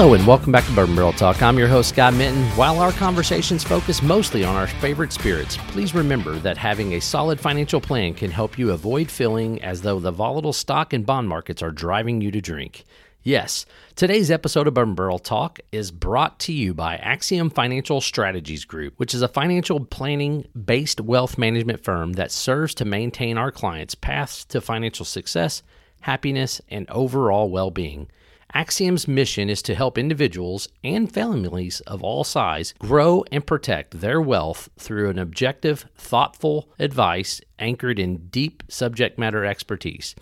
Hello and welcome back to Bourbon Barrel Talk. I'm your host, Scott Minton. While our conversations focus mostly on our favorite spirits, please remember that having a solid financial plan can help you avoid feeling as though the volatile stock and bond markets are driving you to drink. Yes, today's episode of Bourbon Barrel Talk is brought to you by Axiom Financial Strategies Group, which is a financial planning based wealth management firm that serves to maintain our clients' paths to financial success, happiness, and overall well being. Axiom's mission is to help individuals and families of all size grow and protect their wealth through an objective, thoughtful advice anchored in deep subject matter expertise.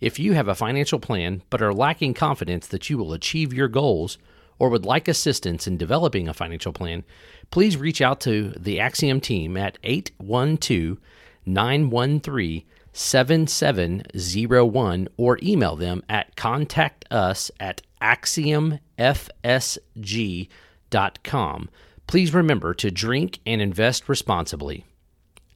If you have a financial plan but are lacking confidence that you will achieve your goals or would like assistance in developing a financial plan, please reach out to the Axiom team at 812 913 7701 or email them at contact us at axiomfsg.com. Please remember to drink and invest responsibly.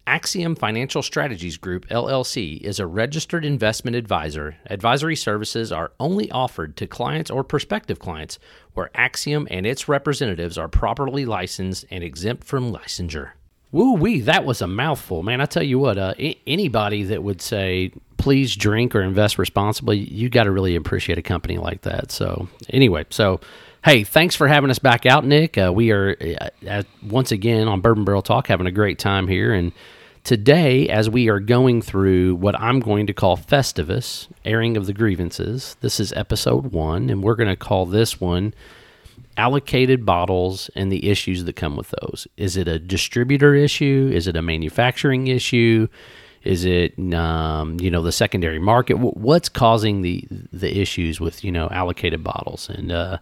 Axiom Financial Strategies Group LLC is a registered investment advisor. Advisory services are only offered to clients or prospective clients where Axiom and its representatives are properly licensed and exempt from licensure. Woo wee, that was a mouthful, man. I tell you what, uh, I- anybody that would say, please drink or invest responsibly, you got to really appreciate a company like that. So, anyway, so hey, thanks for having us back out, Nick. Uh, we are uh, once again on Bourbon Barrel Talk having a great time here. And today, as we are going through what I'm going to call Festivus, airing of the grievances, this is episode one, and we're going to call this one allocated bottles and the issues that come with those. Is it a distributor issue? Is it a manufacturing issue? Is it um, you know the secondary market? What's causing the the issues with you know allocated bottles? And uh,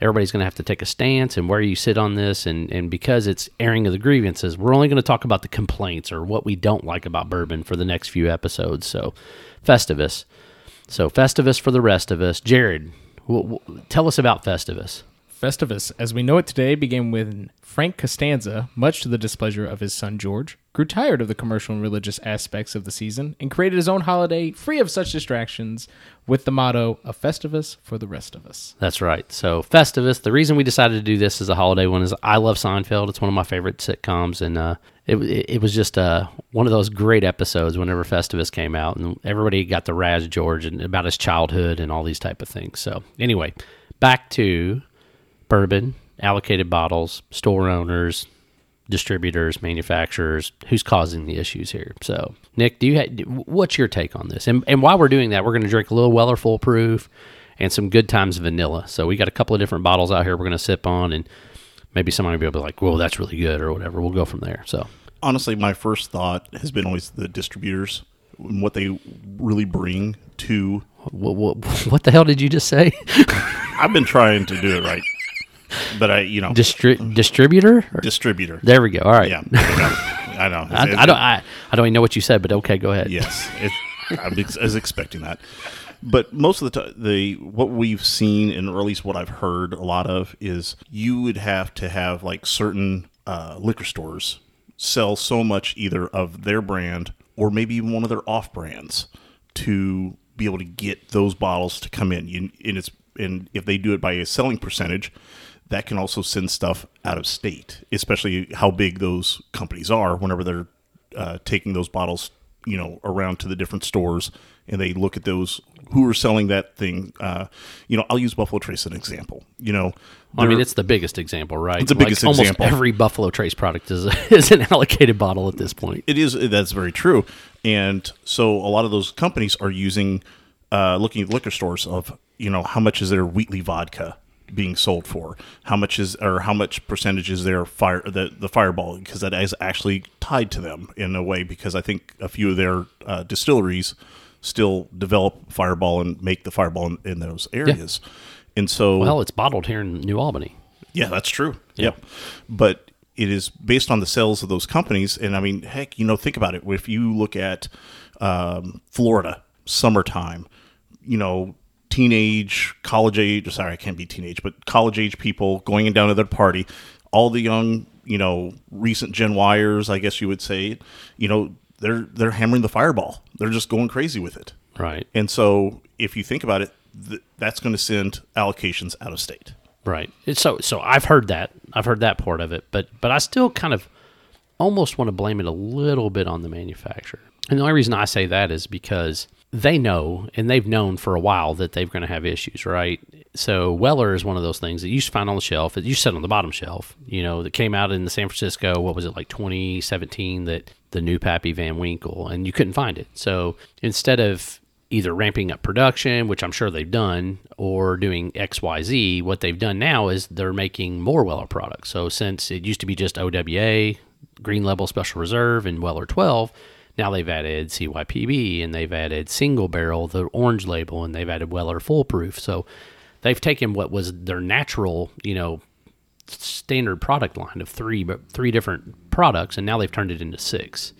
everybody's going to have to take a stance and where you sit on this. And and because it's airing of the grievances, we're only going to talk about the complaints or what we don't like about bourbon for the next few episodes. So, Festivus. So Festivus for the rest of us. Jared, w- w- tell us about Festivus. Festivus, as we know it today, began when Frank Costanza, much to the displeasure of his son George, grew tired of the commercial and religious aspects of the season and created his own holiday free of such distractions with the motto, A Festivus for the rest of us. That's right. So Festivus. The reason we decided to do this as a holiday one is I love Seinfeld. It's one of my favorite sitcoms, and uh, it, it it was just uh, one of those great episodes whenever Festivus came out, and everybody got to razz George and about his childhood and all these type of things. So anyway, back to bourbon, allocated bottles, store owners, distributors, manufacturers, who's causing the issues here. So, Nick, do you ha- what's your take on this? And and while we're doing that, we're going to drink a little Weller Full Proof and some Good Times vanilla. So we got a couple of different bottles out here we're going to sip on, and maybe somebody will be able to like, "Whoa, that's really good," or whatever. We'll go from there. So, honestly, my first thought has been always the distributors and what they really bring to. what, what, what the hell did you just say? I've been trying to do it right, but I, you know, Distri- distributor? Or- distributor. there we go. All right. Yeah, I know. I, know. I, I don't. I, I don't even know what you said, but okay, go ahead. Yes, it, I was I was expecting that. But most of the time, the what we've seen, and or at least what I've heard a lot of, is you would have to have like certain uh, liquor stores sell so much either of their brand or maybe even one of their off brands to be able to get those bottles to come in. You, and it's and if they do it by a selling percentage, that can also send stuff out of state, especially how big those companies are. Whenever they're uh, taking those bottles, you know, around to the different stores, and they look at those who are selling that thing. Uh, you know, I'll use Buffalo Trace as an example. You know, I mean, it's the biggest example, right? It's the biggest almost example. every Buffalo Trace product is is an allocated bottle at this point. It is that's very true, and so a lot of those companies are using, uh, looking at liquor stores of you know how much is their Wheatley vodka being sold for, how much is or how much percentage is their fire the the Fireball because that is actually tied to them in a way because I think a few of their uh, distilleries still develop Fireball and make the Fireball in, in those areas, and so Well, it's bottled here in New Albany. yeah, that's true. Yep. But it is based on the sales of those companies. And I mean, heck, you know, think about it. If you look at um, Florida, summertime, you know, teenage, college age, sorry, I can't be teenage, but college age people going in down to their party, all the young, you know, recent Gen Yers, I guess you would say, you know, they're they're hammering the fireball. They're just going crazy with it. Right. And so, if you think about it, th- that's going to send allocations out of state. Right. It's so so I've heard that. I've heard that part of it, but but I still kind of almost want to blame it a little bit on the manufacturer. And the only reason I say that is because they know and they've known for a while that they're going to have issues, right? So Weller is one of those things that you used to find on the shelf. It used to sit on the bottom shelf, you know, that came out in the San Francisco, what was it, like 2017, that the new Pappy Van Winkle, and you couldn't find it. So instead of either ramping up production, which I'm sure they've done, or doing XYZ, what they've done now is they're making more Weller products. So since it used to be just OWA, Green Label Special Reserve, and Weller 12, now they've added CYPB and they've added single barrel, the orange label, and they've added Weller Full Proof. So they've taken what was their natural, you know, standard product line of three but three different products, and now they've turned it into six.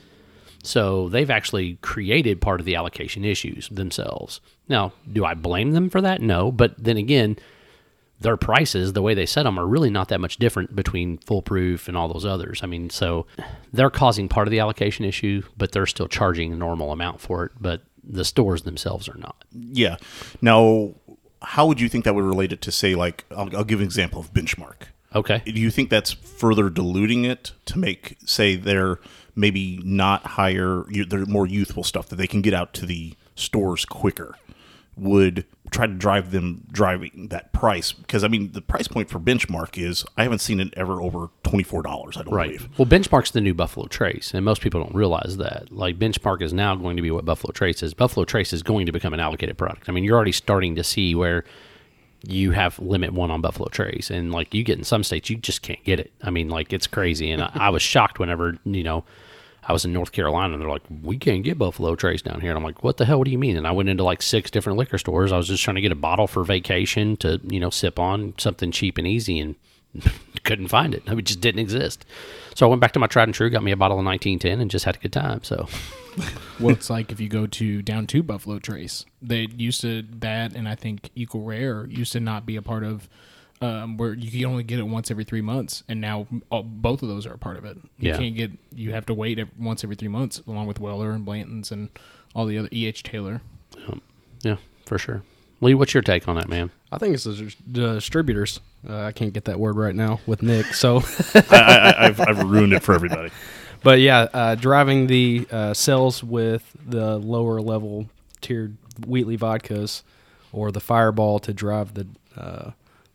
So they've actually created part of the allocation issues themselves. Now, do I blame them for that? No, but then again, their prices, the way they set them, are really not that much different between Full Proof and all those others. I mean, so they're causing part of the allocation issue, but they're still charging a normal amount for it. But the stores themselves are not. Yeah. Now, how would you think that would relate it to, say, like, I'll, I'll give an example of benchmark. Okay. Do you think that's further diluting it to make, say, they're maybe not higher, they're more youthful stuff that they can get out to the stores quicker? Would try to drive them driving that price because I mean the price point for benchmark is I haven't seen it ever over twenty four dollars. I don't right. believe. Well, benchmark's the new Buffalo Trace, and most people don't realize that. Like benchmark is now going to be what Buffalo Trace is. Buffalo Trace is going to become an allocated product. I mean, you're already starting to see where you have limit one on Buffalo Trace, and like you get in some states, you just can't get it. I mean, like it's crazy, and I, I was shocked whenever you know I was in North Carolina and they're like, we can't get Buffalo Trace down here. And I'm like, what the hell? What do you mean? And I went into like six different liquor stores. I was just trying to get a bottle for vacation to, you know, sip on something cheap and easy and couldn't find it. It just didn't exist. So I went back to my tried and true, got me a bottle of 1910 and just had a good time. So. well, it's like if you go to down to Buffalo Trace, they used to that, and I think Equal Rare used to not be a part of um, where you can only get it once every three months, and now all, both of those are a part of it. You Yeah. can't get you have to wait every, once every three months, along with Weller and Blanton's and all the other EH Taylor. Yeah, for sure. Lee, what's your take on that, man? I think it's the distributors. Uh, I can't get that word right now with Nick. So, I, I, I've, I've ruined it for everybody. but yeah, uh, driving the uh, cells with the lower level tiered Wheatley vodkas or the Fireball to drive the uh,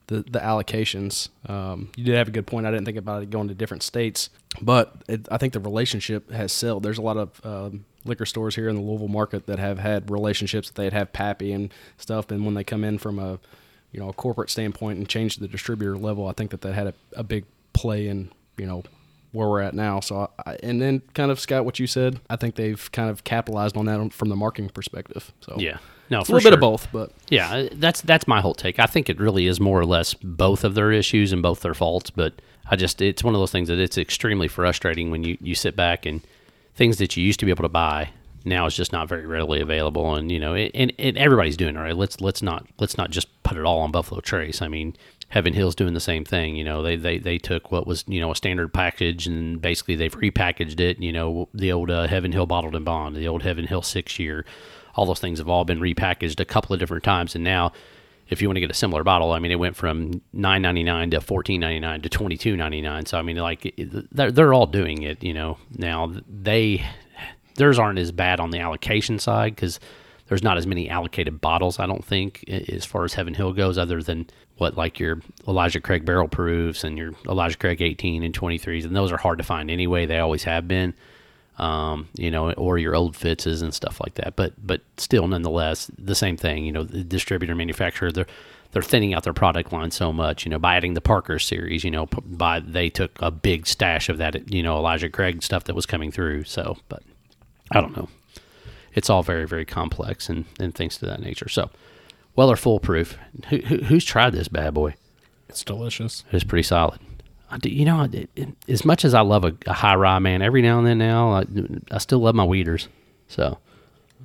the, the allocations. Um, you did have a good point. I didn't think about it going to different states, but it, I think the relationship has sold. There's a lot of um, liquor stores here in the Louisville market that have had relationships that they'd have Pappy and stuff, and when they come in from a you know a corporate standpoint and change the distributor level, I think that that had a, a big play in you know where we're at now. So, I, and then kind of Scott, what you said, I think they've kind of capitalized on that from the marketing perspective. So Yeah. No, it's for a little bit of both, but Yeah, that's that's my whole take. I think it really is more or less both of their issues and both their faults, but I just it's one of those things that it's extremely frustrating when you you sit back and things that you used to be able to buy now is just not very readily available. And you know it, and, and everybody's doing it right? Let's let's not let's not just put it all on buffalo trace. I mean heaven hill's doing the same thing you know they they, they took what was you know a standard package and basically they've repackaged it you know the old uh, heaven hill bottled and bond the old heaven hill six year all those things have all been repackaged a couple of different times and now if you want to get a similar bottle, I mean, it went from nine ninety nine to fourteen ninety nine to twenty two ninety nine. So I mean, like they're they're all doing it, you know. Now they theirs aren't as bad on the allocation side because there's not as many allocated bottles. I don't think as far as Heaven Hill goes, other than what like your Elijah Craig barrel proofs and your Elijah Craig eighteen and twenty threes, and those are hard to find anyway. They always have been um, you know, or your old Fitzes and stuff like that. But but still, nonetheless, the same thing. You know, the distributor manufacturer they're they're thinning out their product line so much. You know, by adding the Parker series, you know, by they took a big stash of that. You know, Elijah Craig stuff that was coming through. So, but I don't know. It's all very very complex and and things to that nature. So, Weller full proof. Who, who, who's tried this bad boy? It's delicious. It's pretty solid. I do, you know, it, it, as much as I love a, a high rye, man, every now and then now, I, I still love my weeders. So,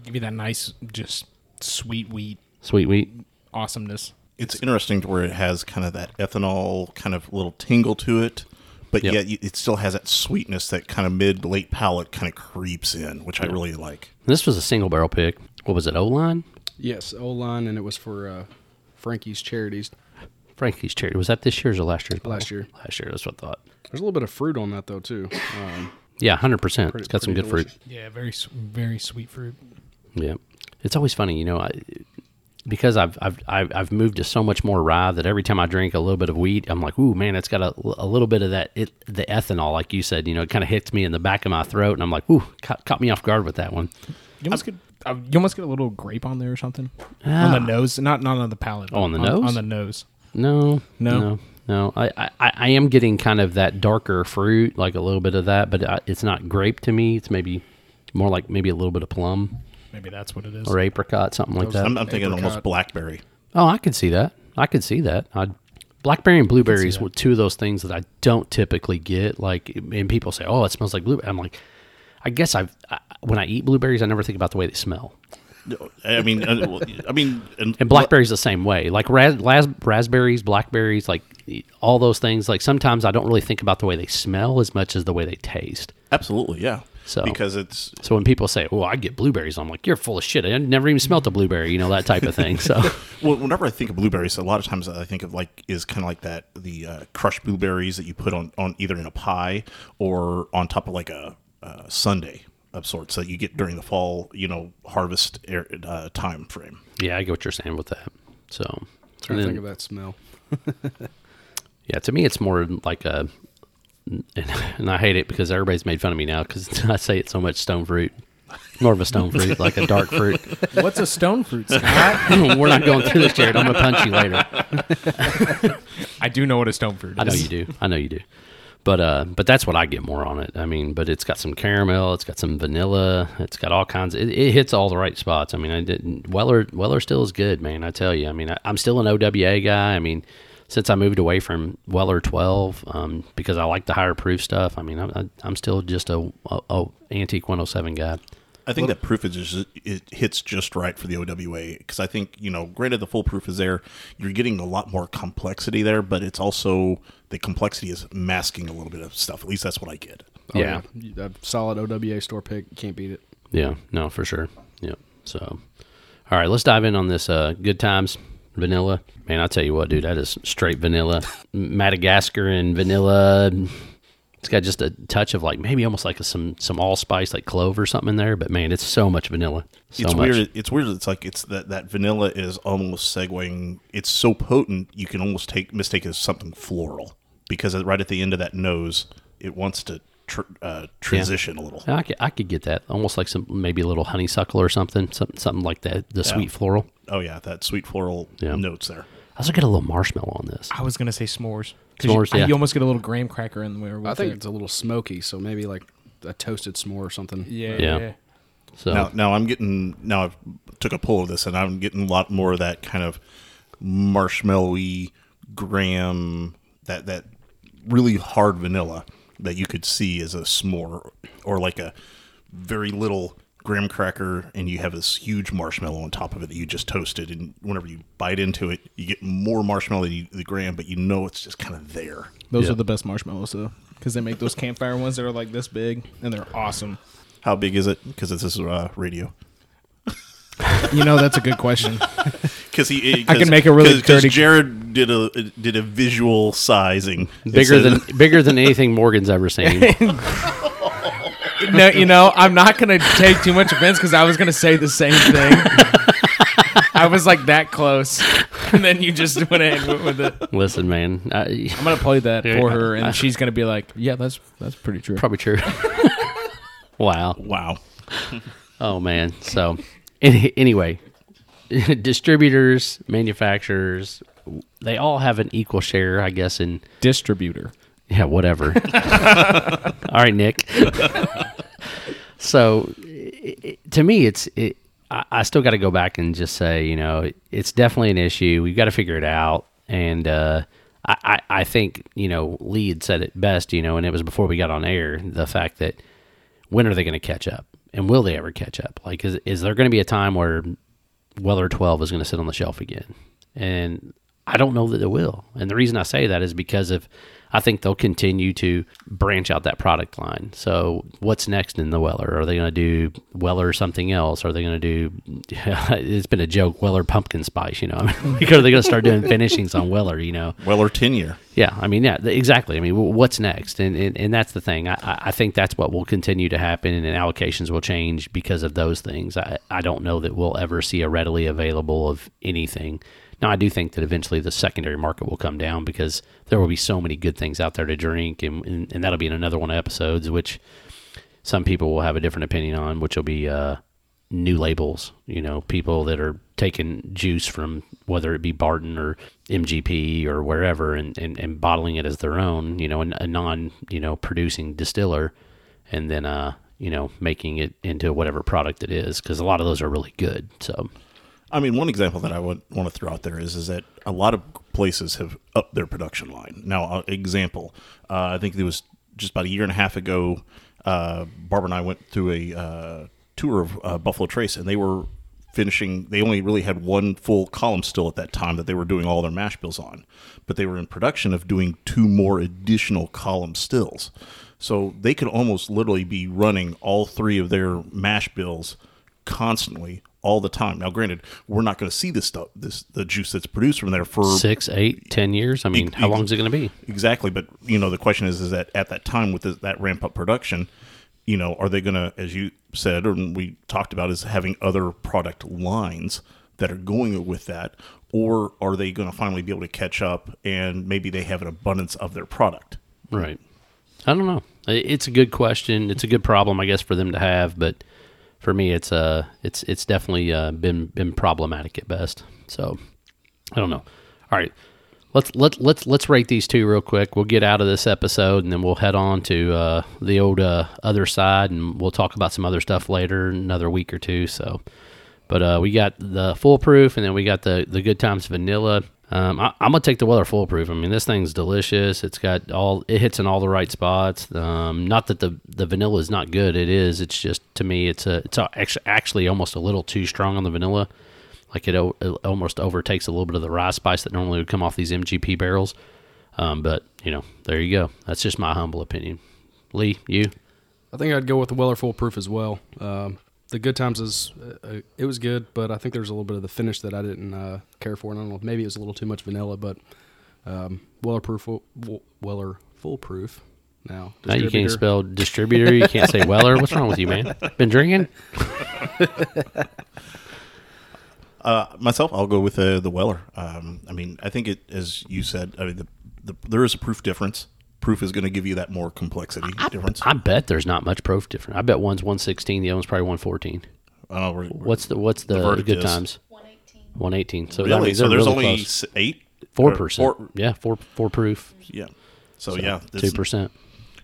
Give you that nice, just sweet wheat sweet wheat. awesomeness. It's interesting to where it has kind of that ethanol kind of little tingle to it, but Yep. yet it still has that sweetness that kind of mid late palate kind of creeps in, which I really like. This was a single barrel pick. What was it, O line? yes, O line, and it was for uh, Frankie's Charities. Frankie's cherry. Was that this year's or last year's? bottle? Last year. Last year. That's what I thought. There's a little bit of fruit on that though too. Um, Yeah, hundred percent. It's got some pretty good fruit. Yeah, very very sweet fruit. Yeah, it's always funny, you know, I, because I've, I've I've I've moved to so much more rye that every time I drink a little bit of wheat, I'm like, ooh, man, it's got a, a little bit of that it, the ethanol, like you said, you know, it kind of hits me in the back of my throat, and I'm like, ooh, caught, caught me off guard with that one. You almost get uh, you almost get a little grape on there or something on Ah. the nose, not not on the palate. Oh, on the on, nose? On the nose. No, No? no, no. I, I, I am getting kind of that darker fruit, like a little bit of that, but uh, it's not grape to me. It's maybe more like maybe a little bit of plum Maybe that's what it is. or apricot, something like that. I'm, I'm thinking Apricot. almost blackberry. Oh, I could see that. I could see that. I'd, blackberry and blueberries that. were two of those things that I don't typically get. Like, and people say, "Oh, it smells like blueberry." I'm like, I guess I've I, when I eat blueberries, I never think about the way they smell. I mean, uh, I mean, and, And blackberries the same way. Like ras, ras, raspberries, blackberries, like all those things. Like sometimes I don't really think about the way they smell as much as the way they taste. absolutely, yeah. So- because it's So when people say, "Oh, I get blueberries," I'm like, "You're full of shit. I never even smelt a blueberry." You know that type of thing. So well, whenever I think of blueberries, a lot of times I think of like is kind of like that the uh, crushed blueberries that you put on on either in a pie or on top of like a, uh sundae of sorts that you get during the fall, you know, harvest air, uh, time frame. yeah, I get what you're saying with that. So trying and to think of that smell. Yeah, to me, it's more like a, and, and I hate it because everybody's made fun of me now because I say it's so much stone fruit. More of a stone fruit, like a dark fruit. What's a stone fruit? Scott? We're not going through this, Jared. I'm gonna punch you later. I do know what a stone fruit is. I know you do. I know you do. But uh, but that's what I get more on it. I mean, but it's got some caramel, it's got some vanilla, it's got all kinds. It, it hits all the right spots. I mean, I didn't. Weller Weller still is good, man. I tell you. I mean, I, I'm still an OWA guy. I mean, since I moved away from Weller 12, um, because I like the higher proof stuff. I mean, I'm I, I'm still just a, a, a antique 107 guy. I think that proof is just, it hits just right for the OWA because I think you know, granted the full proof is there, you're getting a lot more complexity there, but it's also the complexity is masking a little bit of stuff. At least that's what I get. Oh, Yeah. yeah. A solid OWA store pick. Can't beat it. Yeah, no, for sure. Yeah. So, all right, let's dive in on this uh, good times vanilla. Man, I tell you what, dude, that is straight vanilla. Madagascar and vanilla. It's got just a touch of like maybe almost like a, some some allspice, like clove or something in there. But man, it's so much vanilla. So it's much. weird. It's weird. It's like it's that that vanilla is almost segueing. It's so potent you can almost take mistake it as something floral because right at the end of that nose, it wants to tr- uh, transition a little. I could, I could get that almost like some maybe a little honeysuckle or something, something something like that. The sweet floral. Oh yeah, that sweet floral Yeah. notes there. I also get a little marshmallow on this. I was gonna say s'mores. 'Cause S'mores, you, yeah. you almost get a little graham cracker in there. With I think it. it's a little smoky, so maybe like a toasted s'more or something. yeah, Yeah. yeah. So Now, now I'm getting now I've took a pull of this and I'm getting a lot more of that kind of marshmallowy graham that that really hard vanilla that you could see as a s'more or like a very little graham cracker and you have this huge marshmallow on top of it that you just toasted and whenever you bite into it you get more marshmallow than you, the graham but you know it's just kind of there Those Yeah. are the best marshmallows though, because they make those campfire ones that are like this big and they're awesome. how big is it because this is uh, radio You know, that's a good question. because he I can make a really because dirty- Jared did a did a visual sizing It bigger said- than bigger than anything Morgan's ever seen. No, you know, I'm not gonna take too much offense because I was gonna say the same thing. I was like that close, and then you just went ahead and went with it. Listen, man, I, I'm gonna play that for her, and she's gonna be like, "Yeah, that's that's pretty true." probably true. wow. wow Oh man. So any- anyway, distributors, manufacturers, they all have an equal share, I guess. In Distributor. Yeah, whatever. all right, Nick. so i i to me, it's it. I, I still got to go back and just say, you know, it's definitely an issue. We've got to figure it out, and uh, I, I, I think you know, Lee had said it best, you know, and it was before we got on air. The fact that when are they going to catch up, and will they ever catch up? Like, is is there going to be a time where Weller twelve is going to sit on the shelf again? And I don't know that it will. And the reason I say that is because of I think they'll continue to branch out that product line. So, what's next in the Weller? Are they going to do Weller or something else? Are they going to do? it's been a joke, Weller pumpkin spice. You know, I mean, are they going to start doing finishings on Weller? You know, Weller tenure. yeah, I mean, yeah, exactly. I mean, what's next? And and, and that's the thing. I, I I think that's what will continue to happen, and allocations will change because of those things. I, I don't know that we'll ever see a readily available of anything. Now, I do think that eventually the secondary market will come down because there will be so many good things out there to drink, and, and, and that'll be in another one of episodes, which some people will have a different opinion on, which will be uh, new labels. You know, people that are taking juice from whether it be Barton or MGP or wherever, and, and, and bottling it as their own. You know, a, non you know producing distiller, and then uh you know making it into whatever product it is because a lot of those are really good. So I mean, one example that I would want to throw out there is is that a lot of places have upped their production line. Now, uh, example, uh, I think it was just about a year and a half ago. Uh, Barbara and I went through a uh, tour of uh, Buffalo Trace, and they were finishing. They only really had one full column still at that time that they were doing all their mash bills on, but they were in production of doing two more additional column stills. So they could almost literally be running all three of their mash bills constantly all the time. Now, granted, we're not going to see this stuff, this the juice that's produced from there for six, eight, ten years. I mean, Ex- how long is it going to be? exactly. But you know, the question is, is that at that time with the, that ramp up production, you know, are they going to, as you said, or we talked about, is having other product lines that are going with that, or are they going to finally be able to catch up and maybe they have an abundance of their product? Right. I don't know. It's a good question. It's a good problem, I guess, for them to have. But for me, it's uh, it's it's definitely uh, been been problematic at best. So I don't know. All right, let's let let's let's rate these two real quick. We'll get out of this episode and then we'll head on to uh, the old uh, other side, and we'll talk about some other stuff later, another week or two. So. But uh, we got the full proof, and then we got the the good times vanilla. Um, I, I'm gonna take the Weller full proof. I mean, this thing's delicious. It's got all it hits in all the right spots. Um, not that the the vanilla is not good. It is. It's just to me, it's a it's a, actually actually almost a little too strong on the vanilla. Like it, it almost overtakes a little bit of the rye spice that normally would come off these MGP barrels. Um, but you know, there you go. That's just my humble opinion. Lee, you? I think I'd go with the Weller Full Proof as well. Um, the Good Times is uh, uh, it was good, but I think there's a little bit of the finish that I didn't uh, care for. And I don't know, maybe it was a little too much vanilla, but um, Weller Proof, Weller Full Proof. Now, Now you can't spell distributor. You can't say Weller. What's wrong with you, man? Been drinking? Uh, myself, I'll go with uh, the Weller. Um, I mean, I think it, as you said, I mean, the, the, there is a proof difference. Proof is going to give you that more complexity difference. I bet there's not much proof different. I bet one's 116, the other one's probably 114. Uh, we're- we're- What's the what's the, verdict good is- times? 118. 118. So that really? means So there's really only close. eight, four percent. Yeah, four four proof. yeah. So, yeah, two percent.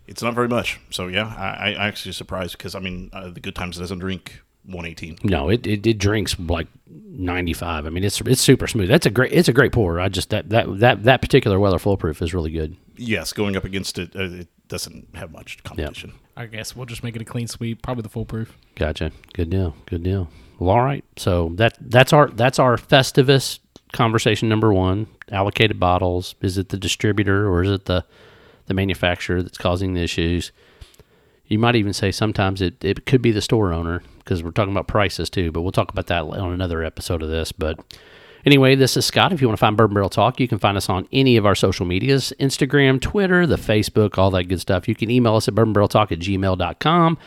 it's not very much. So yeah, I, I actually surprised because I mean, uh, the Good Times doesn't drink 118. No, it, it it drinks like 95. I mean, it's it's super smooth. That's a great it's a great pour. I just that that that that particular Weller full proof is really good. Yes, going up against it, uh, it doesn't have much competition. I guess we'll just make it a clean sweep. Probably the full proof. Gotcha. Good deal. Good deal. Well, all right. So that that's our that's our Festivus conversation number one. Allocated bottles. Is it the distributor or is it the the manufacturer that's causing the issues? You might even say sometimes it, it could be the store owner because we're talking about prices too. But we'll talk about that on another episode of this. But Anyway, this is Scott. If you want to find Bourbon Barrel Talk, you can find us on any of our social medias Instagram, Twitter, the Facebook, all that good stuff. You can email us at bourbonbarreltalk at gmail.com.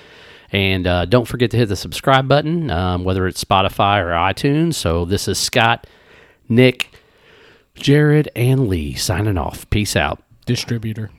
And uh, don't forget to hit the subscribe button, um, whether it's Spotify or iTunes. So this is Scott, Nick, Jared, and Lee signing off. Peace out. Distributor.